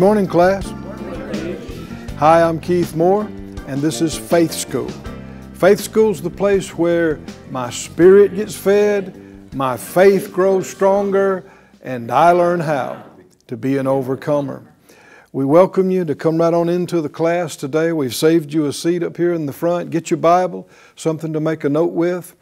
Good morning, class. Hi, I'm Keith Moore, and this is Faith School. Faith School is the place where my spirit gets fed, my faith grows stronger, and I learn how to be an overcomer. We welcome you to come right on into the class today. We've saved you a seat up here in the front. Get your Bible, something to make a note with.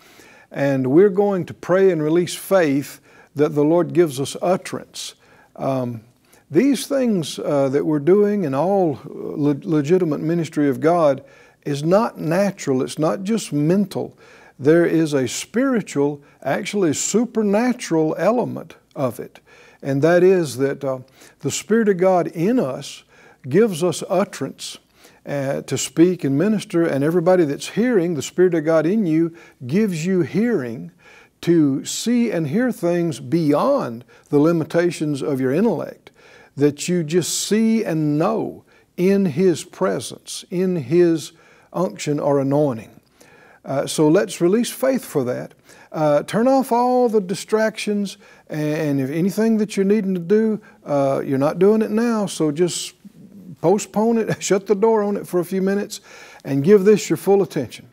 And we're going to pray and release faith that the Lord gives us utterance. Um, these things uh, that we're doing in all le- legitimate ministry of God is not natural, it's not just mental. There is a spiritual, actually supernatural element of it. And that is that uh, the Spirit of God in us gives us utterance uh, to speak and minister, and everybody that's hearing, the Spirit of God in you gives you hearing to see and hear things beyond the limitations of your intellect, that you just see and know in His presence, in His unction or anointing. Uh, so let's release faith for that. Uh, turn off all the distractions, and if anything that you're needing to do, uh, you're not doing it now, so just postpone it, shut the door on it for a few minutes, and give this your full attention.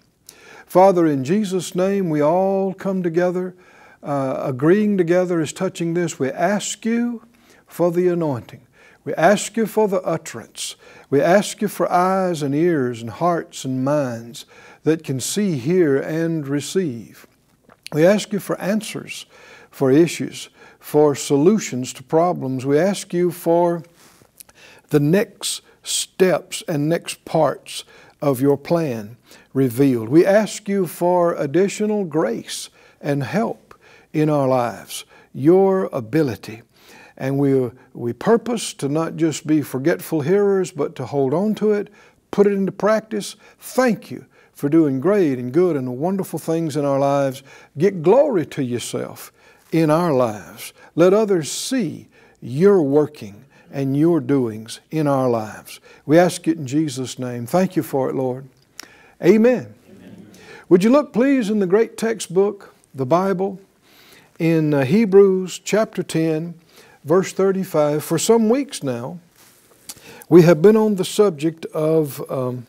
Father, in Jesus' name, we all come together, uh, agreeing together as touching this. We ask you for the anointing. We ask you for the utterance. We ask you for eyes and ears and hearts and minds that can see, hear, and receive. We ask you for answers for issues, for solutions to problems. We ask you for the next steps and next parts of your plan revealed. We ask you for additional grace and help in our lives, your ability. And we, we purpose to not just be forgetful hearers, but to hold on to it, put it into practice. Thank you for doing great and good and wonderful things in our lives. Get glory to yourself in our lives. Let others see your working and your doings in our lives. We ask it in Jesus' name. Thank you for it, Lord. Amen. Amen. Would you look, please, in the great textbook, the Bible, in uh, Hebrews chapter 10, verse 35. For some weeks now, we have been on the subject of, um,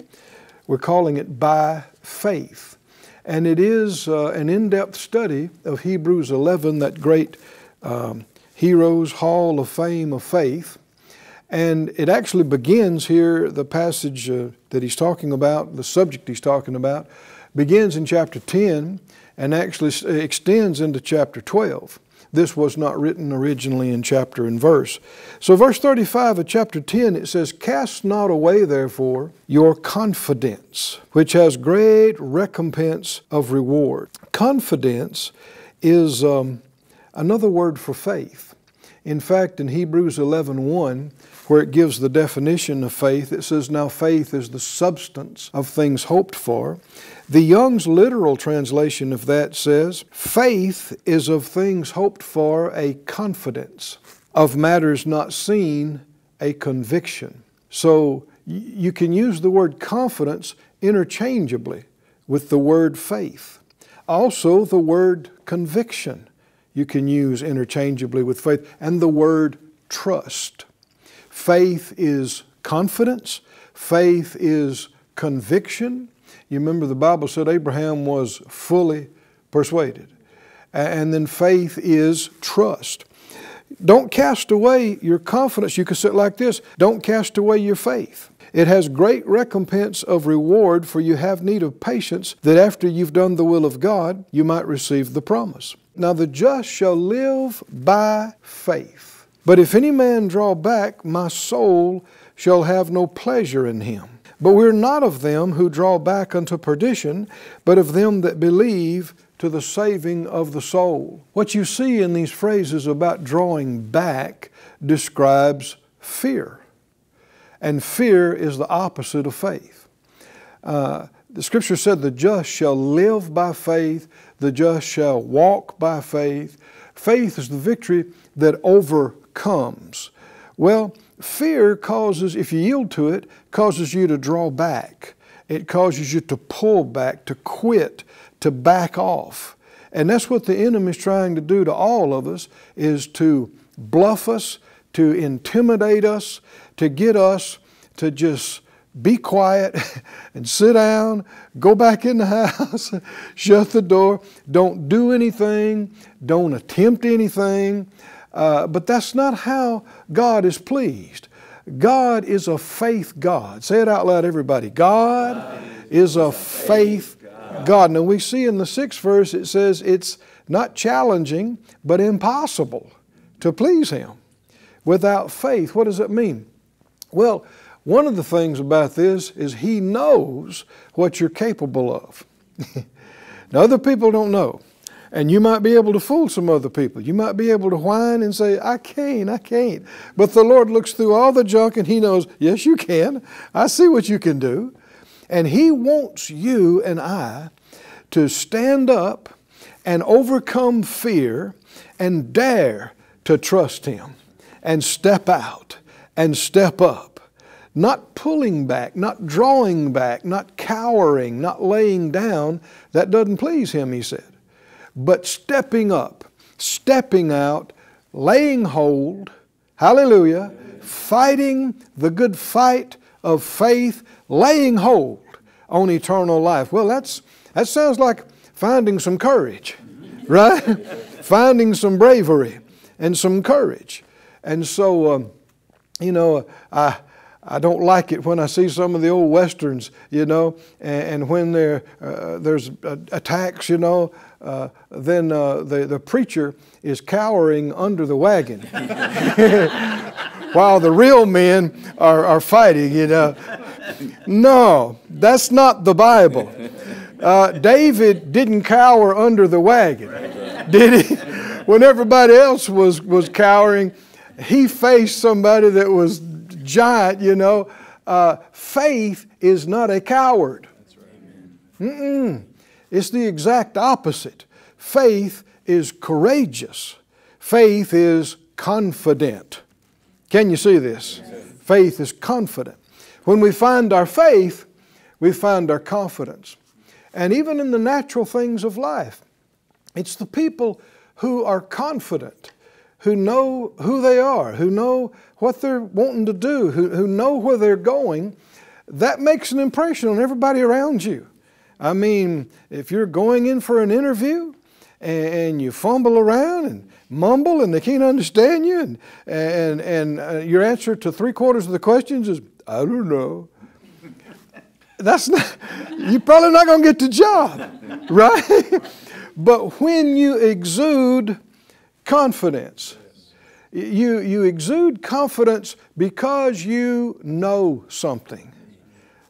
we're calling it by faith. And it is uh, an in depth study of Hebrews 11, that great um, Heroes Hall of Fame of Faith. And it actually begins here, the passage uh, that he's talking about, the subject he's talking about, begins in chapter 10 and actually extends into chapter 12. This was not written originally in chapter and verse. So, verse 35 of chapter 10, it says, Cast not away, therefore, your confidence, which has great recompense of reward. Confidence is um, another word for faith. In fact, in Hebrews 11 1, where it gives the definition of faith. It says, Now faith is the substance of things hoped for. The Young's literal translation of that says, Faith is of things hoped for a confidence, of matters not seen a conviction. So you can use the word confidence interchangeably with the word faith. Also, the word conviction you can use interchangeably with faith, and the word trust. Faith is confidence, faith is conviction. You remember the Bible said Abraham was fully persuaded. And then faith is trust. Don't cast away your confidence. You can sit like this Don't cast away your faith. It has great recompense of reward, for you have need of patience, that after you've done the will of God, you might receive the promise. Now, the just shall live by faith. But if any man draw back, my soul shall have no pleasure in him. But we're not of them who draw back unto perdition, but of them that believe to the saving of the soul. What you see in these phrases about drawing back describes fear. And fear is the opposite of faith. Uh, the scripture said, The just shall live by faith, the just shall walk by faith. Faith is the victory that overcomes comes? Well, fear causes, if you yield to it, causes you to draw back. It causes you to pull back, to quit, to back off. And that's what the enemy is trying to do to all of us is to bluff us, to intimidate us, to get us to just be quiet and sit down, go back in the house, shut the door, don't do anything, don't attempt anything. Uh, but that's not how God is pleased. God is a faith God. Say it out loud, everybody. God, God is, a faith God. Now we see in the sixth verse it says it's not challenging, but impossible to please Him without faith. What does it mean? Well, one of the things about this is He knows what you're capable of. now, other people don't know. And you might be able to fool some other people. You might be able to whine and say, I can't, I can't. But the Lord looks through all the junk and He knows, yes, you can. I see what you can do. And He wants you and I to stand up and overcome fear and dare to trust Him and step out and step up. Not pulling back, not drawing back, not cowering, not laying down. That doesn't please Him, He said. But stepping up, stepping out, laying hold, hallelujah, fighting the good fight of faith, laying hold on eternal life. Well, that's, that sounds like finding some courage, right? finding some bravery and some courage. And so, um, you know, I, I don't like it when I see some of the old westerns, you know, and, and when there, uh, there's uh, attacks, you know, uh, then uh, the, the preacher is cowering under the wagon while the real men are, are fighting, you know. No, that's not the Bible. Uh, David didn't cower under the wagon, did he? When everybody else was, was cowering, he faced somebody that was giant, you know. Uh, faith is not a coward. Mm-mm. It's the exact opposite. Faith is courageous. Faith is confident. Can you see this? Faith is confident. When we find our faith, we find our confidence. And even in the natural things of life, it's the people who are confident, who know who they are, who know what they're wanting to do, who, who know where they're going, that makes an impression on everybody around you. I mean, if you're going in for an interview and, and you fumble around and mumble and they can't understand you, and, and, and uh, your answer to three quarters of the questions is, I don't know. That's not, you're probably not going to get the job, right? but when you exude confidence, you, you exude confidence because you know something.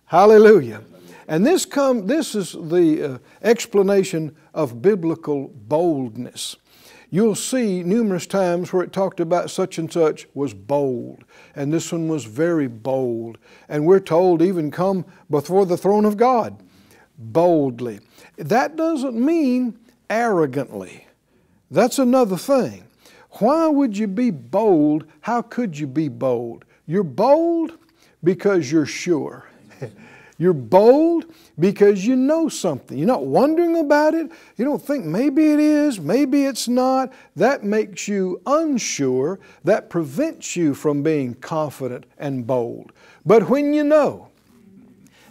Hallelujah. And this, come, this is the uh, explanation of biblical boldness. You'll see numerous times where it talked about such and such was bold, and this one was very bold. And we're told even come before the throne of God boldly. That doesn't mean arrogantly. That's another thing. Why would you be bold? How could you be bold? You're bold because you're sure. You're bold because you know something. You're not wondering about it. You don't think maybe it is, maybe it's not. That makes you unsure. That prevents you from being confident and bold. But when you know,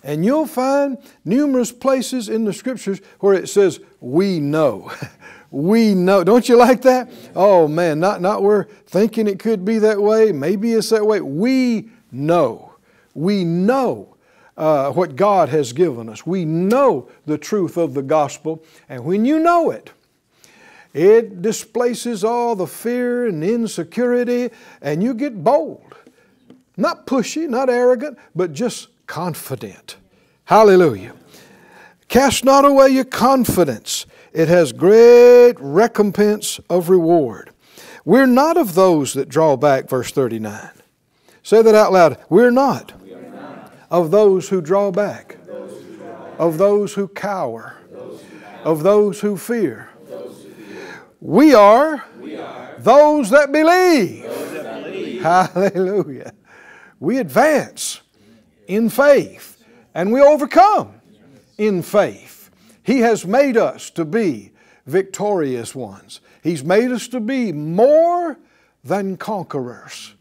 and you'll find numerous places in the scriptures where it says, We know. we know. Don't you like that? Oh man, not, not we're thinking it could be that way. Maybe it's that way. We know. We know uh, what God has given us. We know the truth of the gospel, and when you know it, it displaces all the fear and insecurity, and you get bold. Not pushy, not arrogant, but just confident. Hallelujah. Cast not away your confidence, it has great recompense of reward. We're not of those that draw back, verse 39. Say that out loud. We're not of those who draw back, of those who cower, of those who fear. We are those that believe. Hallelujah. We advance in faith and we overcome in faith. He has made us to be victorious ones. He's made us to be more than conquerors.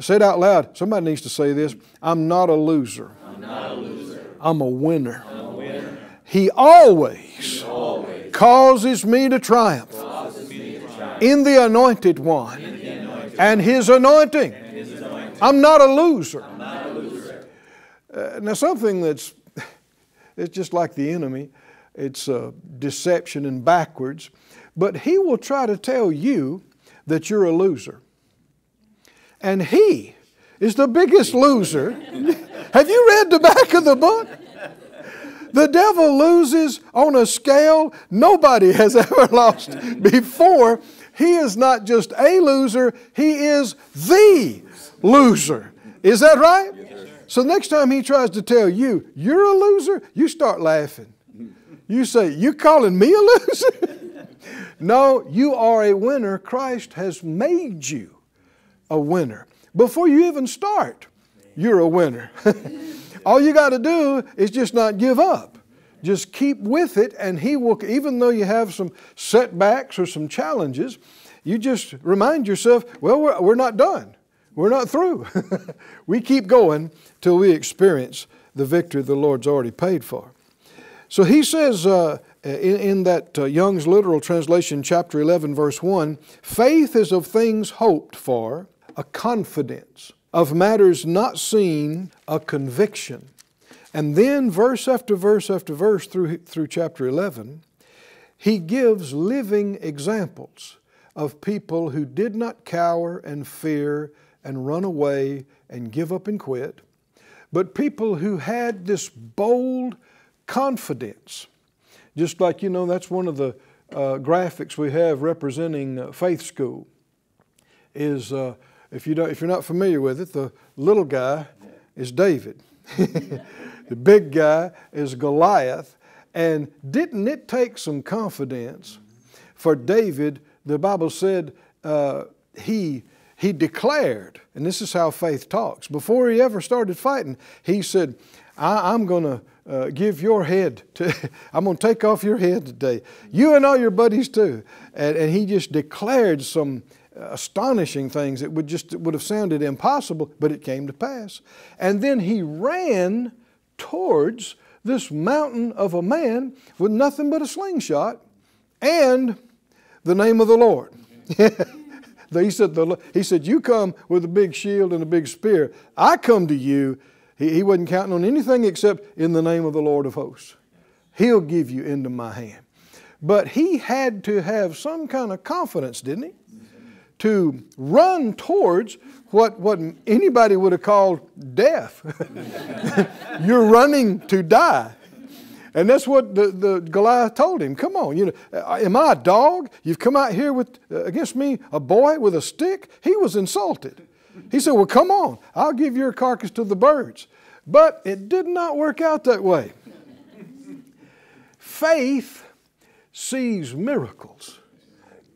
Say it out loud. Somebody needs to say this. I'm not a loser. I'm not a loser. I'm a winner. I'm a winner. He always, Always causes me to triumph me to triumph in the anointed one the anointing. and his anointing. His anointing. I'm not a loser. Not a loser. Uh, now, something that's it's just like the enemy. It's uh, deception and backwards. But he will try to tell you that you're a loser. And he is the biggest loser. Have you read the back of the book? The devil loses on a scale nobody has ever lost before. He is not just a loser, he is the loser. Is that right? So next time he tries to tell you you're a loser, you start laughing. You say, You calling me a loser? no, you are a winner. Christ has made you a winner. Before you even start, you're a winner. All you got to do is just not give up. Just keep with it, and He will, even though you have some setbacks or some challenges, you just remind yourself, well, we're, we're not done. We're not through. we keep going till we experience the victory the Lord's already paid for. So he says uh, in, in, that uh, Young's literal translation, chapter 11, verse 1 faith is of things hoped for, a confidence, of matters not seen, a conviction. And then, verse after verse after verse through, through chapter 11, he gives living examples of people who did not cower and fear and run away and give up and quit, but people who had this bold confidence. Just like, you know, that's one of the uh, graphics we have representing uh, Faith School. Is uh, if, you don't, if you're not familiar with it, the little guy is David, the big guy is Goliath. And didn't it take some confidence for David? The Bible said uh, he he declared, and this is how faith talks, before he ever started fighting, he said, I, am going to uh, give your head to, I'm going to take off your head today. You and all your buddies too. And, and he just declared some astonishing things that would just would have sounded impossible, but it came to pass. And then he ran towards this mountain of a man with nothing but a slingshot and the name of the Lord. he, said, the, he said, You come with a big shield and a big spear. I come to you. He, he wasn't counting on anything except in the name of the Lord of hosts. He'll give you into my hand. But he had to have some kind of confidence, didn't he? To run towards what, what anybody would have called death. You're running to die. And that's what the, the Goliath told him. Come on, you know, uh, am I a dog? You've come out here with uh, against me a boy with a stick? He was insulted. He said, Well, come on, I'll give your carcass to the birds. But it did not work out that way. Faith sees miracles.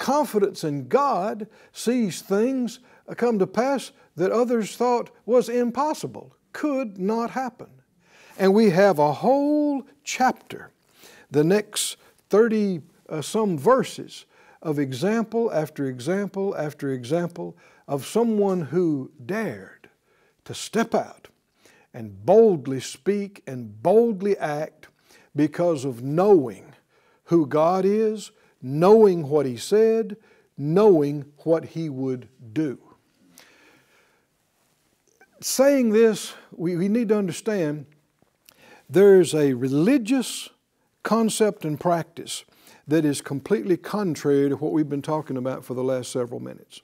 Confidence in God sees things come to pass that others thought was impossible, could not happen. And we have a whole chapter, the next 30 uh, some verses, of example after example after example of someone who dared to step out and boldly speak and boldly act because of knowing who God is, knowing what He said, knowing what He would do. Saying this, we, we need to understand there's a religious concept and practice that is completely contrary to what we've been talking about for the last several minutes.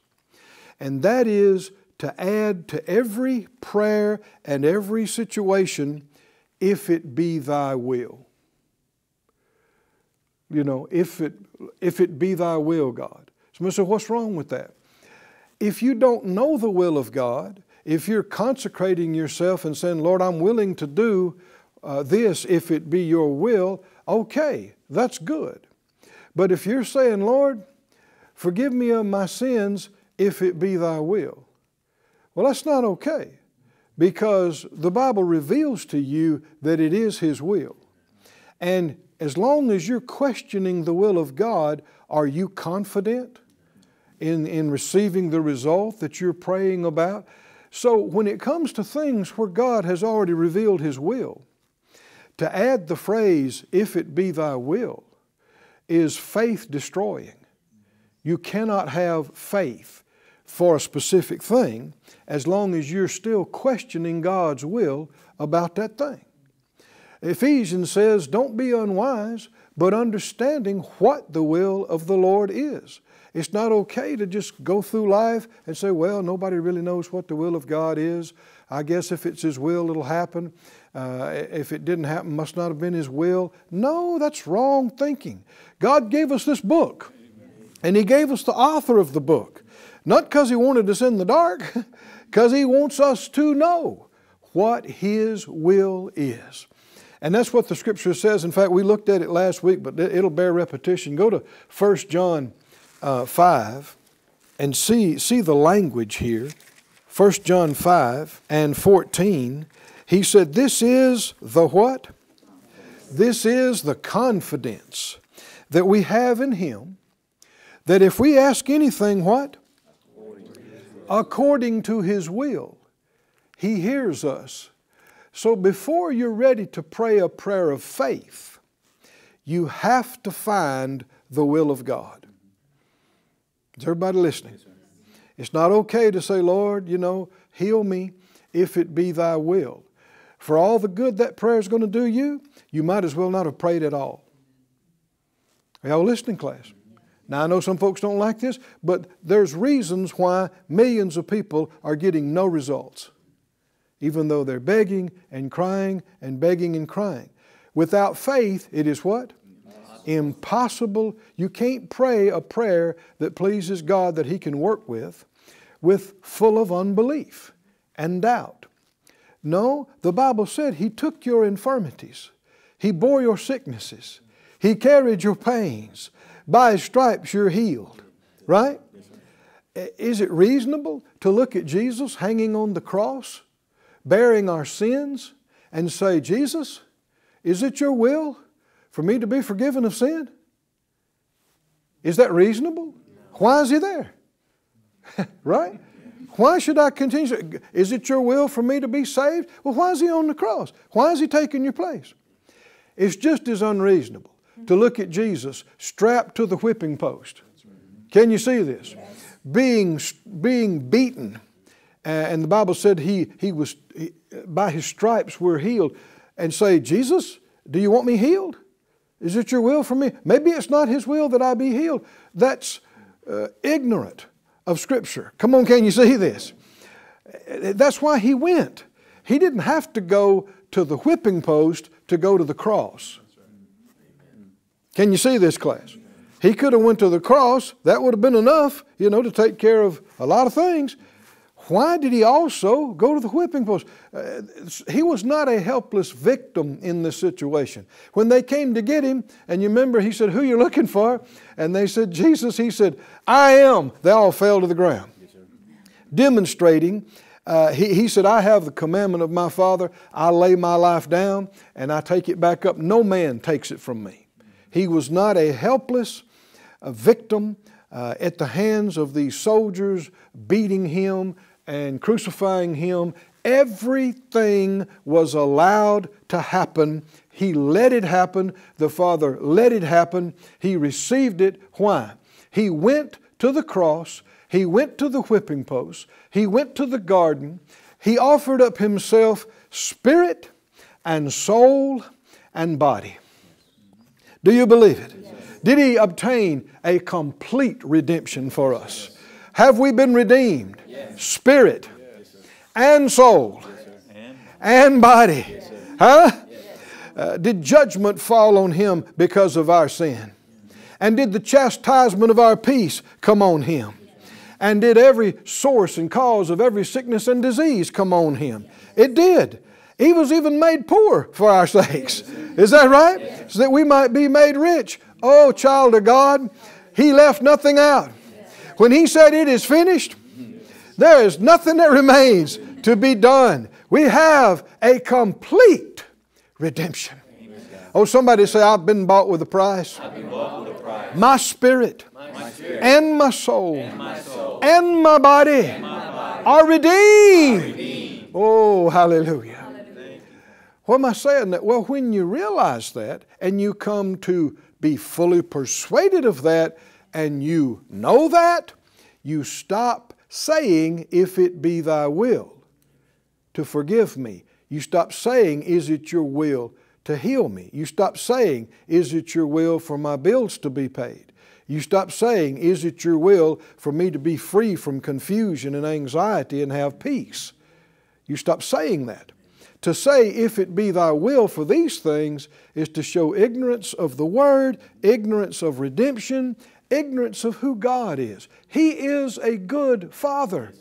And that is to add to every prayer and every situation, if it be thy will. You know, if it, if it be thy will, God. Somebody said, what's wrong with that? If you don't know the will of God, if you're consecrating yourself and saying, Lord, I'm willing to do uh, this if it be your will, okay, that's good. But if you're saying, Lord, forgive me of my sins if it be thy will, well, that's not okay because the Bible reveals to you that it is His will. And as long as you're questioning the will of God, are you confident in, in receiving the result that you're praying about? So when it comes to things where God has already revealed His will, to add the phrase, if it be thy will, is faith destroying. You cannot have faith for a specific thing as long as you're still questioning God's will about that thing. Ephesians says, Don't be unwise, but understanding what the will of the Lord is. It's not okay to just go through life and say, Well, nobody really knows what the will of God is. I guess if it's His will, it'll happen. Uh, if it didn't happen, must not have been His will. No, that's wrong thinking. God gave us this book, and He gave us the author of the book. Not because He wanted us in the dark, because He wants us to know what His will is. And that's what the Scripture says. In fact, we looked at it last week, but it'll bear repetition. Go to 1 John uh, 5 and see, see the language here. 1 John 5 and 14, he said, This is the what? This is the confidence that we have in Him that if we ask anything, what? According to His will, He hears us. So before you're ready to pray a prayer of faith, you have to find the will of God. Is everybody listening? It's not okay to say, Lord, you know, heal me if it be thy will. For all the good that prayer is going to do you, you might as well not have prayed at all. Are y'all listening, class? Now, I know some folks don't like this, but there's reasons why millions of people are getting no results, even though they're begging and crying and begging and crying. Without faith, it is what? Impossible. You can't pray a prayer that pleases God that He can work with, with full of unbelief and doubt. No, the Bible said He took your infirmities, He bore your sicknesses, He carried your pains. By His stripes you're healed. Right? Is it reasonable to look at Jesus hanging on the cross, bearing our sins, and say, Jesus, is it your will for me to be forgiven of sin? Is that reasonable? Why is He there? right? Why should I continue? Is it your will for me to be saved? Well, why is He on the cross? Why is He taking your place? It's just as unreasonable to look at Jesus strapped to the whipping post. Can you see this? Being, being beaten, and the Bible said he, he was, he, by his stripes we're healed, and say, Jesus, do you want me healed? Is it your will for me? Maybe it's not his will that I be healed. That's uh, ignorant of Scripture. Come on, can you see this? That's why he went. He didn't have to go to the whipping post to go to the cross. Can you see this class? He could have went to the cross. That would have been enough, you know, to take care of a lot of things. Why did he also go to the whipping post? Uh, he was not a helpless victim in this situation. When they came to get him, and you remember he said, Who you looking for? And they said, Jesus. He said, I am. They all fell to the ground. Yes, Demonstrating, uh, he, he said, I have the commandment of my Father. I lay my life down and I take it back up. No man takes it from me. He was not a helpless a victim uh, at the hands of these soldiers beating him and crucifying him. Everything was allowed to happen. He let it happen. The Father let it happen. He received it. Why? He went to the cross. He went to the whipping post. He went to the garden. He offered up himself spirit and soul and body. Do you believe it? Yes. Did He obtain a complete redemption for us? Have we been redeemed? Spirit and soul and body. Huh? Uh, did judgment fall on Him because of our sin? And did the chastisement of our peace come on Him? And did every source and cause of every sickness and disease come on Him? It did. He was even made poor for our sakes. Is that right? So that we might be made rich. Oh, child of God, He left nothing out. When He said it is finished, there is nothing that remains to be done. We have a complete redemption. Oh, somebody say, I've been bought with a price. With a price. My, spirit my spirit and my soul and my, soul, and my body, and my body are redeemed. Oh, hallelujah. What am I saying? That well, when you realize that and you come to be fully persuaded of that and you know that, you stop saying, If it be thy will to forgive me. You stop saying, Is it your will to heal me? You stop saying, Is it your will for my bills to be paid? You stop saying, Is it your will for me to be free from confusion and anxiety and have peace? You stop saying that. To say, if it be thy will for these things, is to show ignorance of the Word, ignorance of redemption, ignorance of who God is. He is a good Father.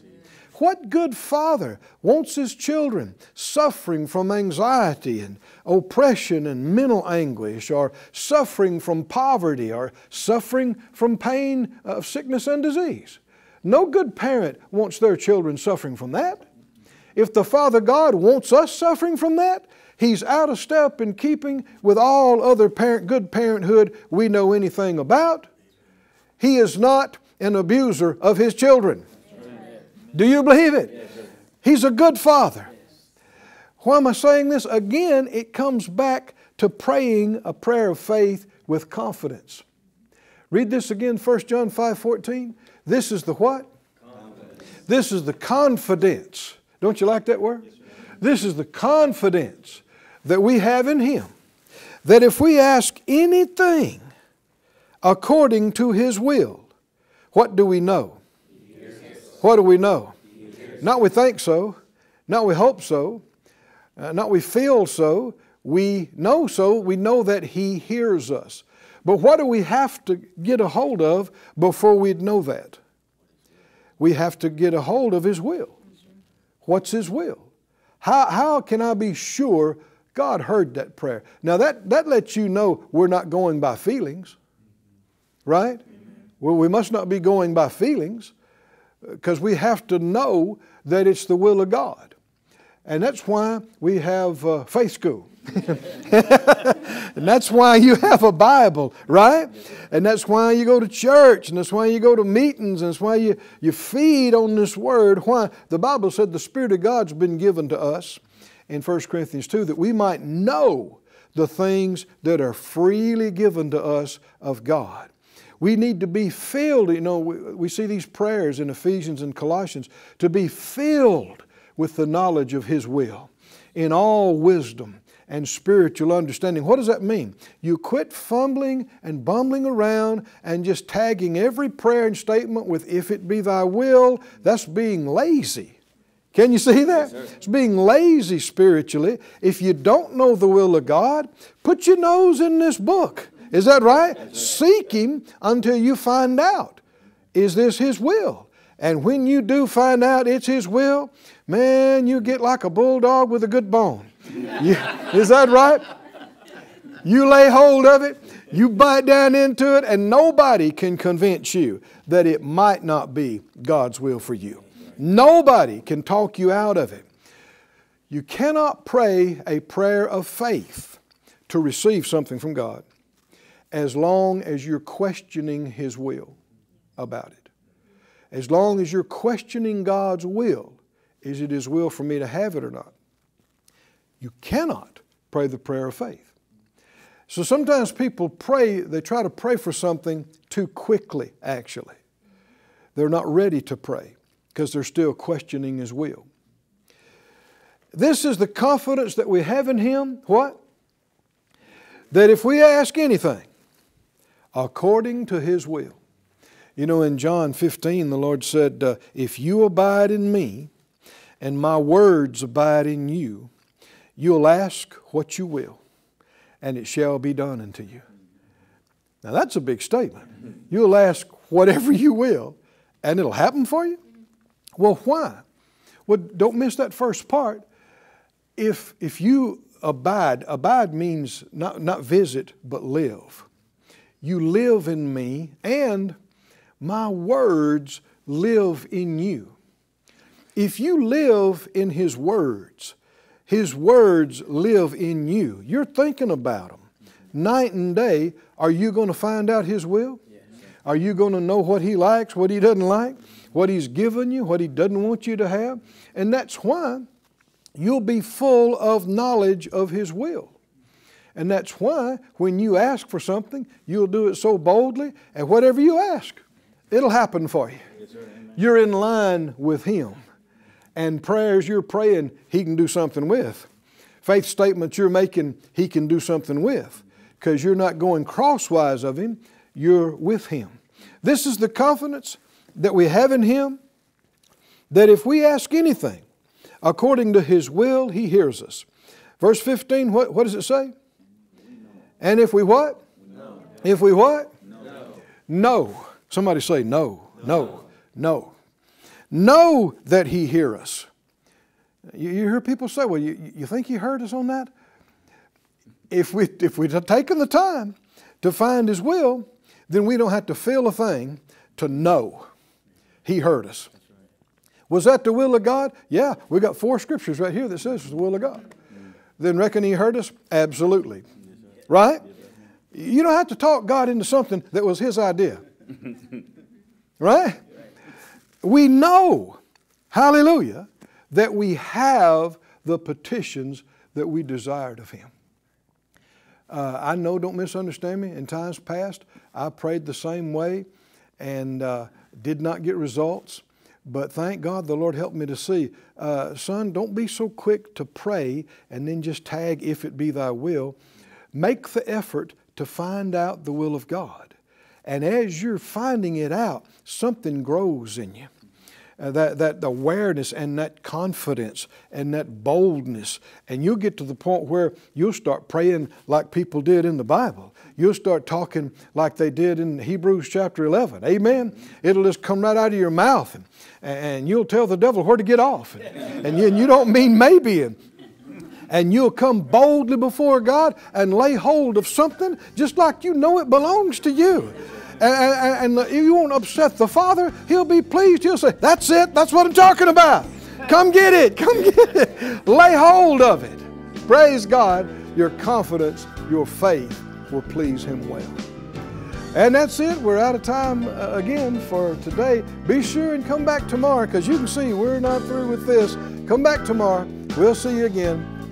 What good father wants his children suffering from anxiety and oppression and mental anguish, or suffering from poverty, or suffering from pain of sickness and disease? No good parent wants their children suffering from that. If the Father God wants us suffering from that, He's out of step in keeping with all other parent, good parenthood we know anything about. He is not an abuser of His children. Do you believe it? He's a good father. Why am I saying this? Again, it comes back to praying a prayer of faith with confidence. Read this again, 1 John 5 14. This is the what? Confidence. This is the confidence. Don't you like that word? Yes, this is the confidence that we have in Him. That if we ask anything according to His will, what do we know? What do we know? Not we think so, not we hope so, uh, not we feel so, we know so, we know that He hears us. But what do we have to get a hold of before we'd know that? We have to get a hold of His will. What's His will? How, how can I be sure God heard that prayer? Now, that, that lets you know we're not going by feelings, right? Well, we must not be going by feelings because we have to know that it's the will of God. And that's why we have uh, faith school. and that's why you have a Bible, right? And that's why you go to church, and that's why you go to meetings, and that's why you, you feed on this Word. Why? The Bible said the Spirit of God's been given to us in 1 Corinthians 2 that we might know the things that are freely given to us of God. We need to be filled, you know, we, we see these prayers in Ephesians and Colossians, to be filled with the knowledge of His will in all wisdom and spiritual understanding. What does that mean? You quit fumbling and bumbling around and just tagging every prayer and statement with, if it be thy will. That's being lazy. Can you see that? Yes, it's being lazy spiritually. If you don't know the will of God, put your nose in this book is that right? Seek Him until you find out. Is this His will? And when you do find out it's His will, man, you get like a bulldog with a good bone. You, is that right? You lay hold of it, you bite down into it, and nobody can convince you that it might not be God's will for you. Nobody can talk you out of it. You cannot pray a prayer of faith to receive something from God as long as you're questioning His will about it. As long as you're questioning God's will, is it His will for me to have it or not? You cannot pray the prayer of faith. So sometimes people pray, they try to pray for something too quickly, actually. They're not ready to pray because they're still questioning His will. This is the confidence that we have in Him. What? That if we ask anything, according to His will. You know, in John 15, the Lord said, uh, If you abide in me and my words abide in you, you'll ask what you will, and it shall be done unto you. Now, that's a big statement. You'll ask whatever you will, and it'll happen for you? Well, why? Well, don't miss that first part. If, if you abide, abide means not, not visit, but live. You live in me, and my words live in you. If you live in His words, His words live in you. You're thinking about them. Night and day, are you going to find out His will? Are you going to know what He likes, what He doesn't like, what He's given you, what He doesn't want you to have? And that's why you'll be full of knowledge of His will. And that's why when you ask for something, you'll do it so boldly, and whatever you ask, it'll happen for you. Yes, You're in line with Him. And prayers you're praying, He can do something with. Faith statements you're making, He can do something with. Because you're not going crosswise of Him, you're with Him. This is the confidence that we have in Him that if we ask anything according to His will, He hears us. Verse 15, what, what does it say? And if we what? No. If we what? No. No. Somebody say no, no, no. Know that He hear us. You, you hear people say, well, you, you think He heard us on that? If, we, if we'd have taken the time to find His will, then we don't have to feel a thing to know He heard us. Was that the will of God? Yeah, we got four scriptures right here that says it's the will of God. Then reckon He heard us? Absolutely. Right? You don't have to talk God into something that was His idea. Right? We know, hallelujah, that we have the petitions that we desired of Him. Uh, I know, don't misunderstand me, in times past, I prayed the same way and uh, did not get results. But thank God the Lord helped me to see, uh, son, don't be so quick to pray and then just tag, if it be thy will. Make the effort to find out the will of God. And as you're finding it out, something grows in you. Uh, that, that awareness and that confidence and that boldness. And you'll get to the point where you'll start praying like people did in the Bible. You'll start talking like they did in Hebrews chapter 11. Amen? It'll just come right out of your mouth. And, and you'll tell the devil where to get off. And, and, you, and you don't mean maybe. And, and you'll come boldly before God and lay hold of something just like you know it belongs to you and, and, and you won't upset the Father. He'll be pleased. He'll say, That's it. That's what I'm talking about. Come get it. Come get it. Lay hold of it. Praise God. Your confidence, your faith will please Him well. And that's it. We're out of time uh, again for today. Be sure and come back tomorrow because you can see we're not through with this. Come back tomorrow. We'll see you again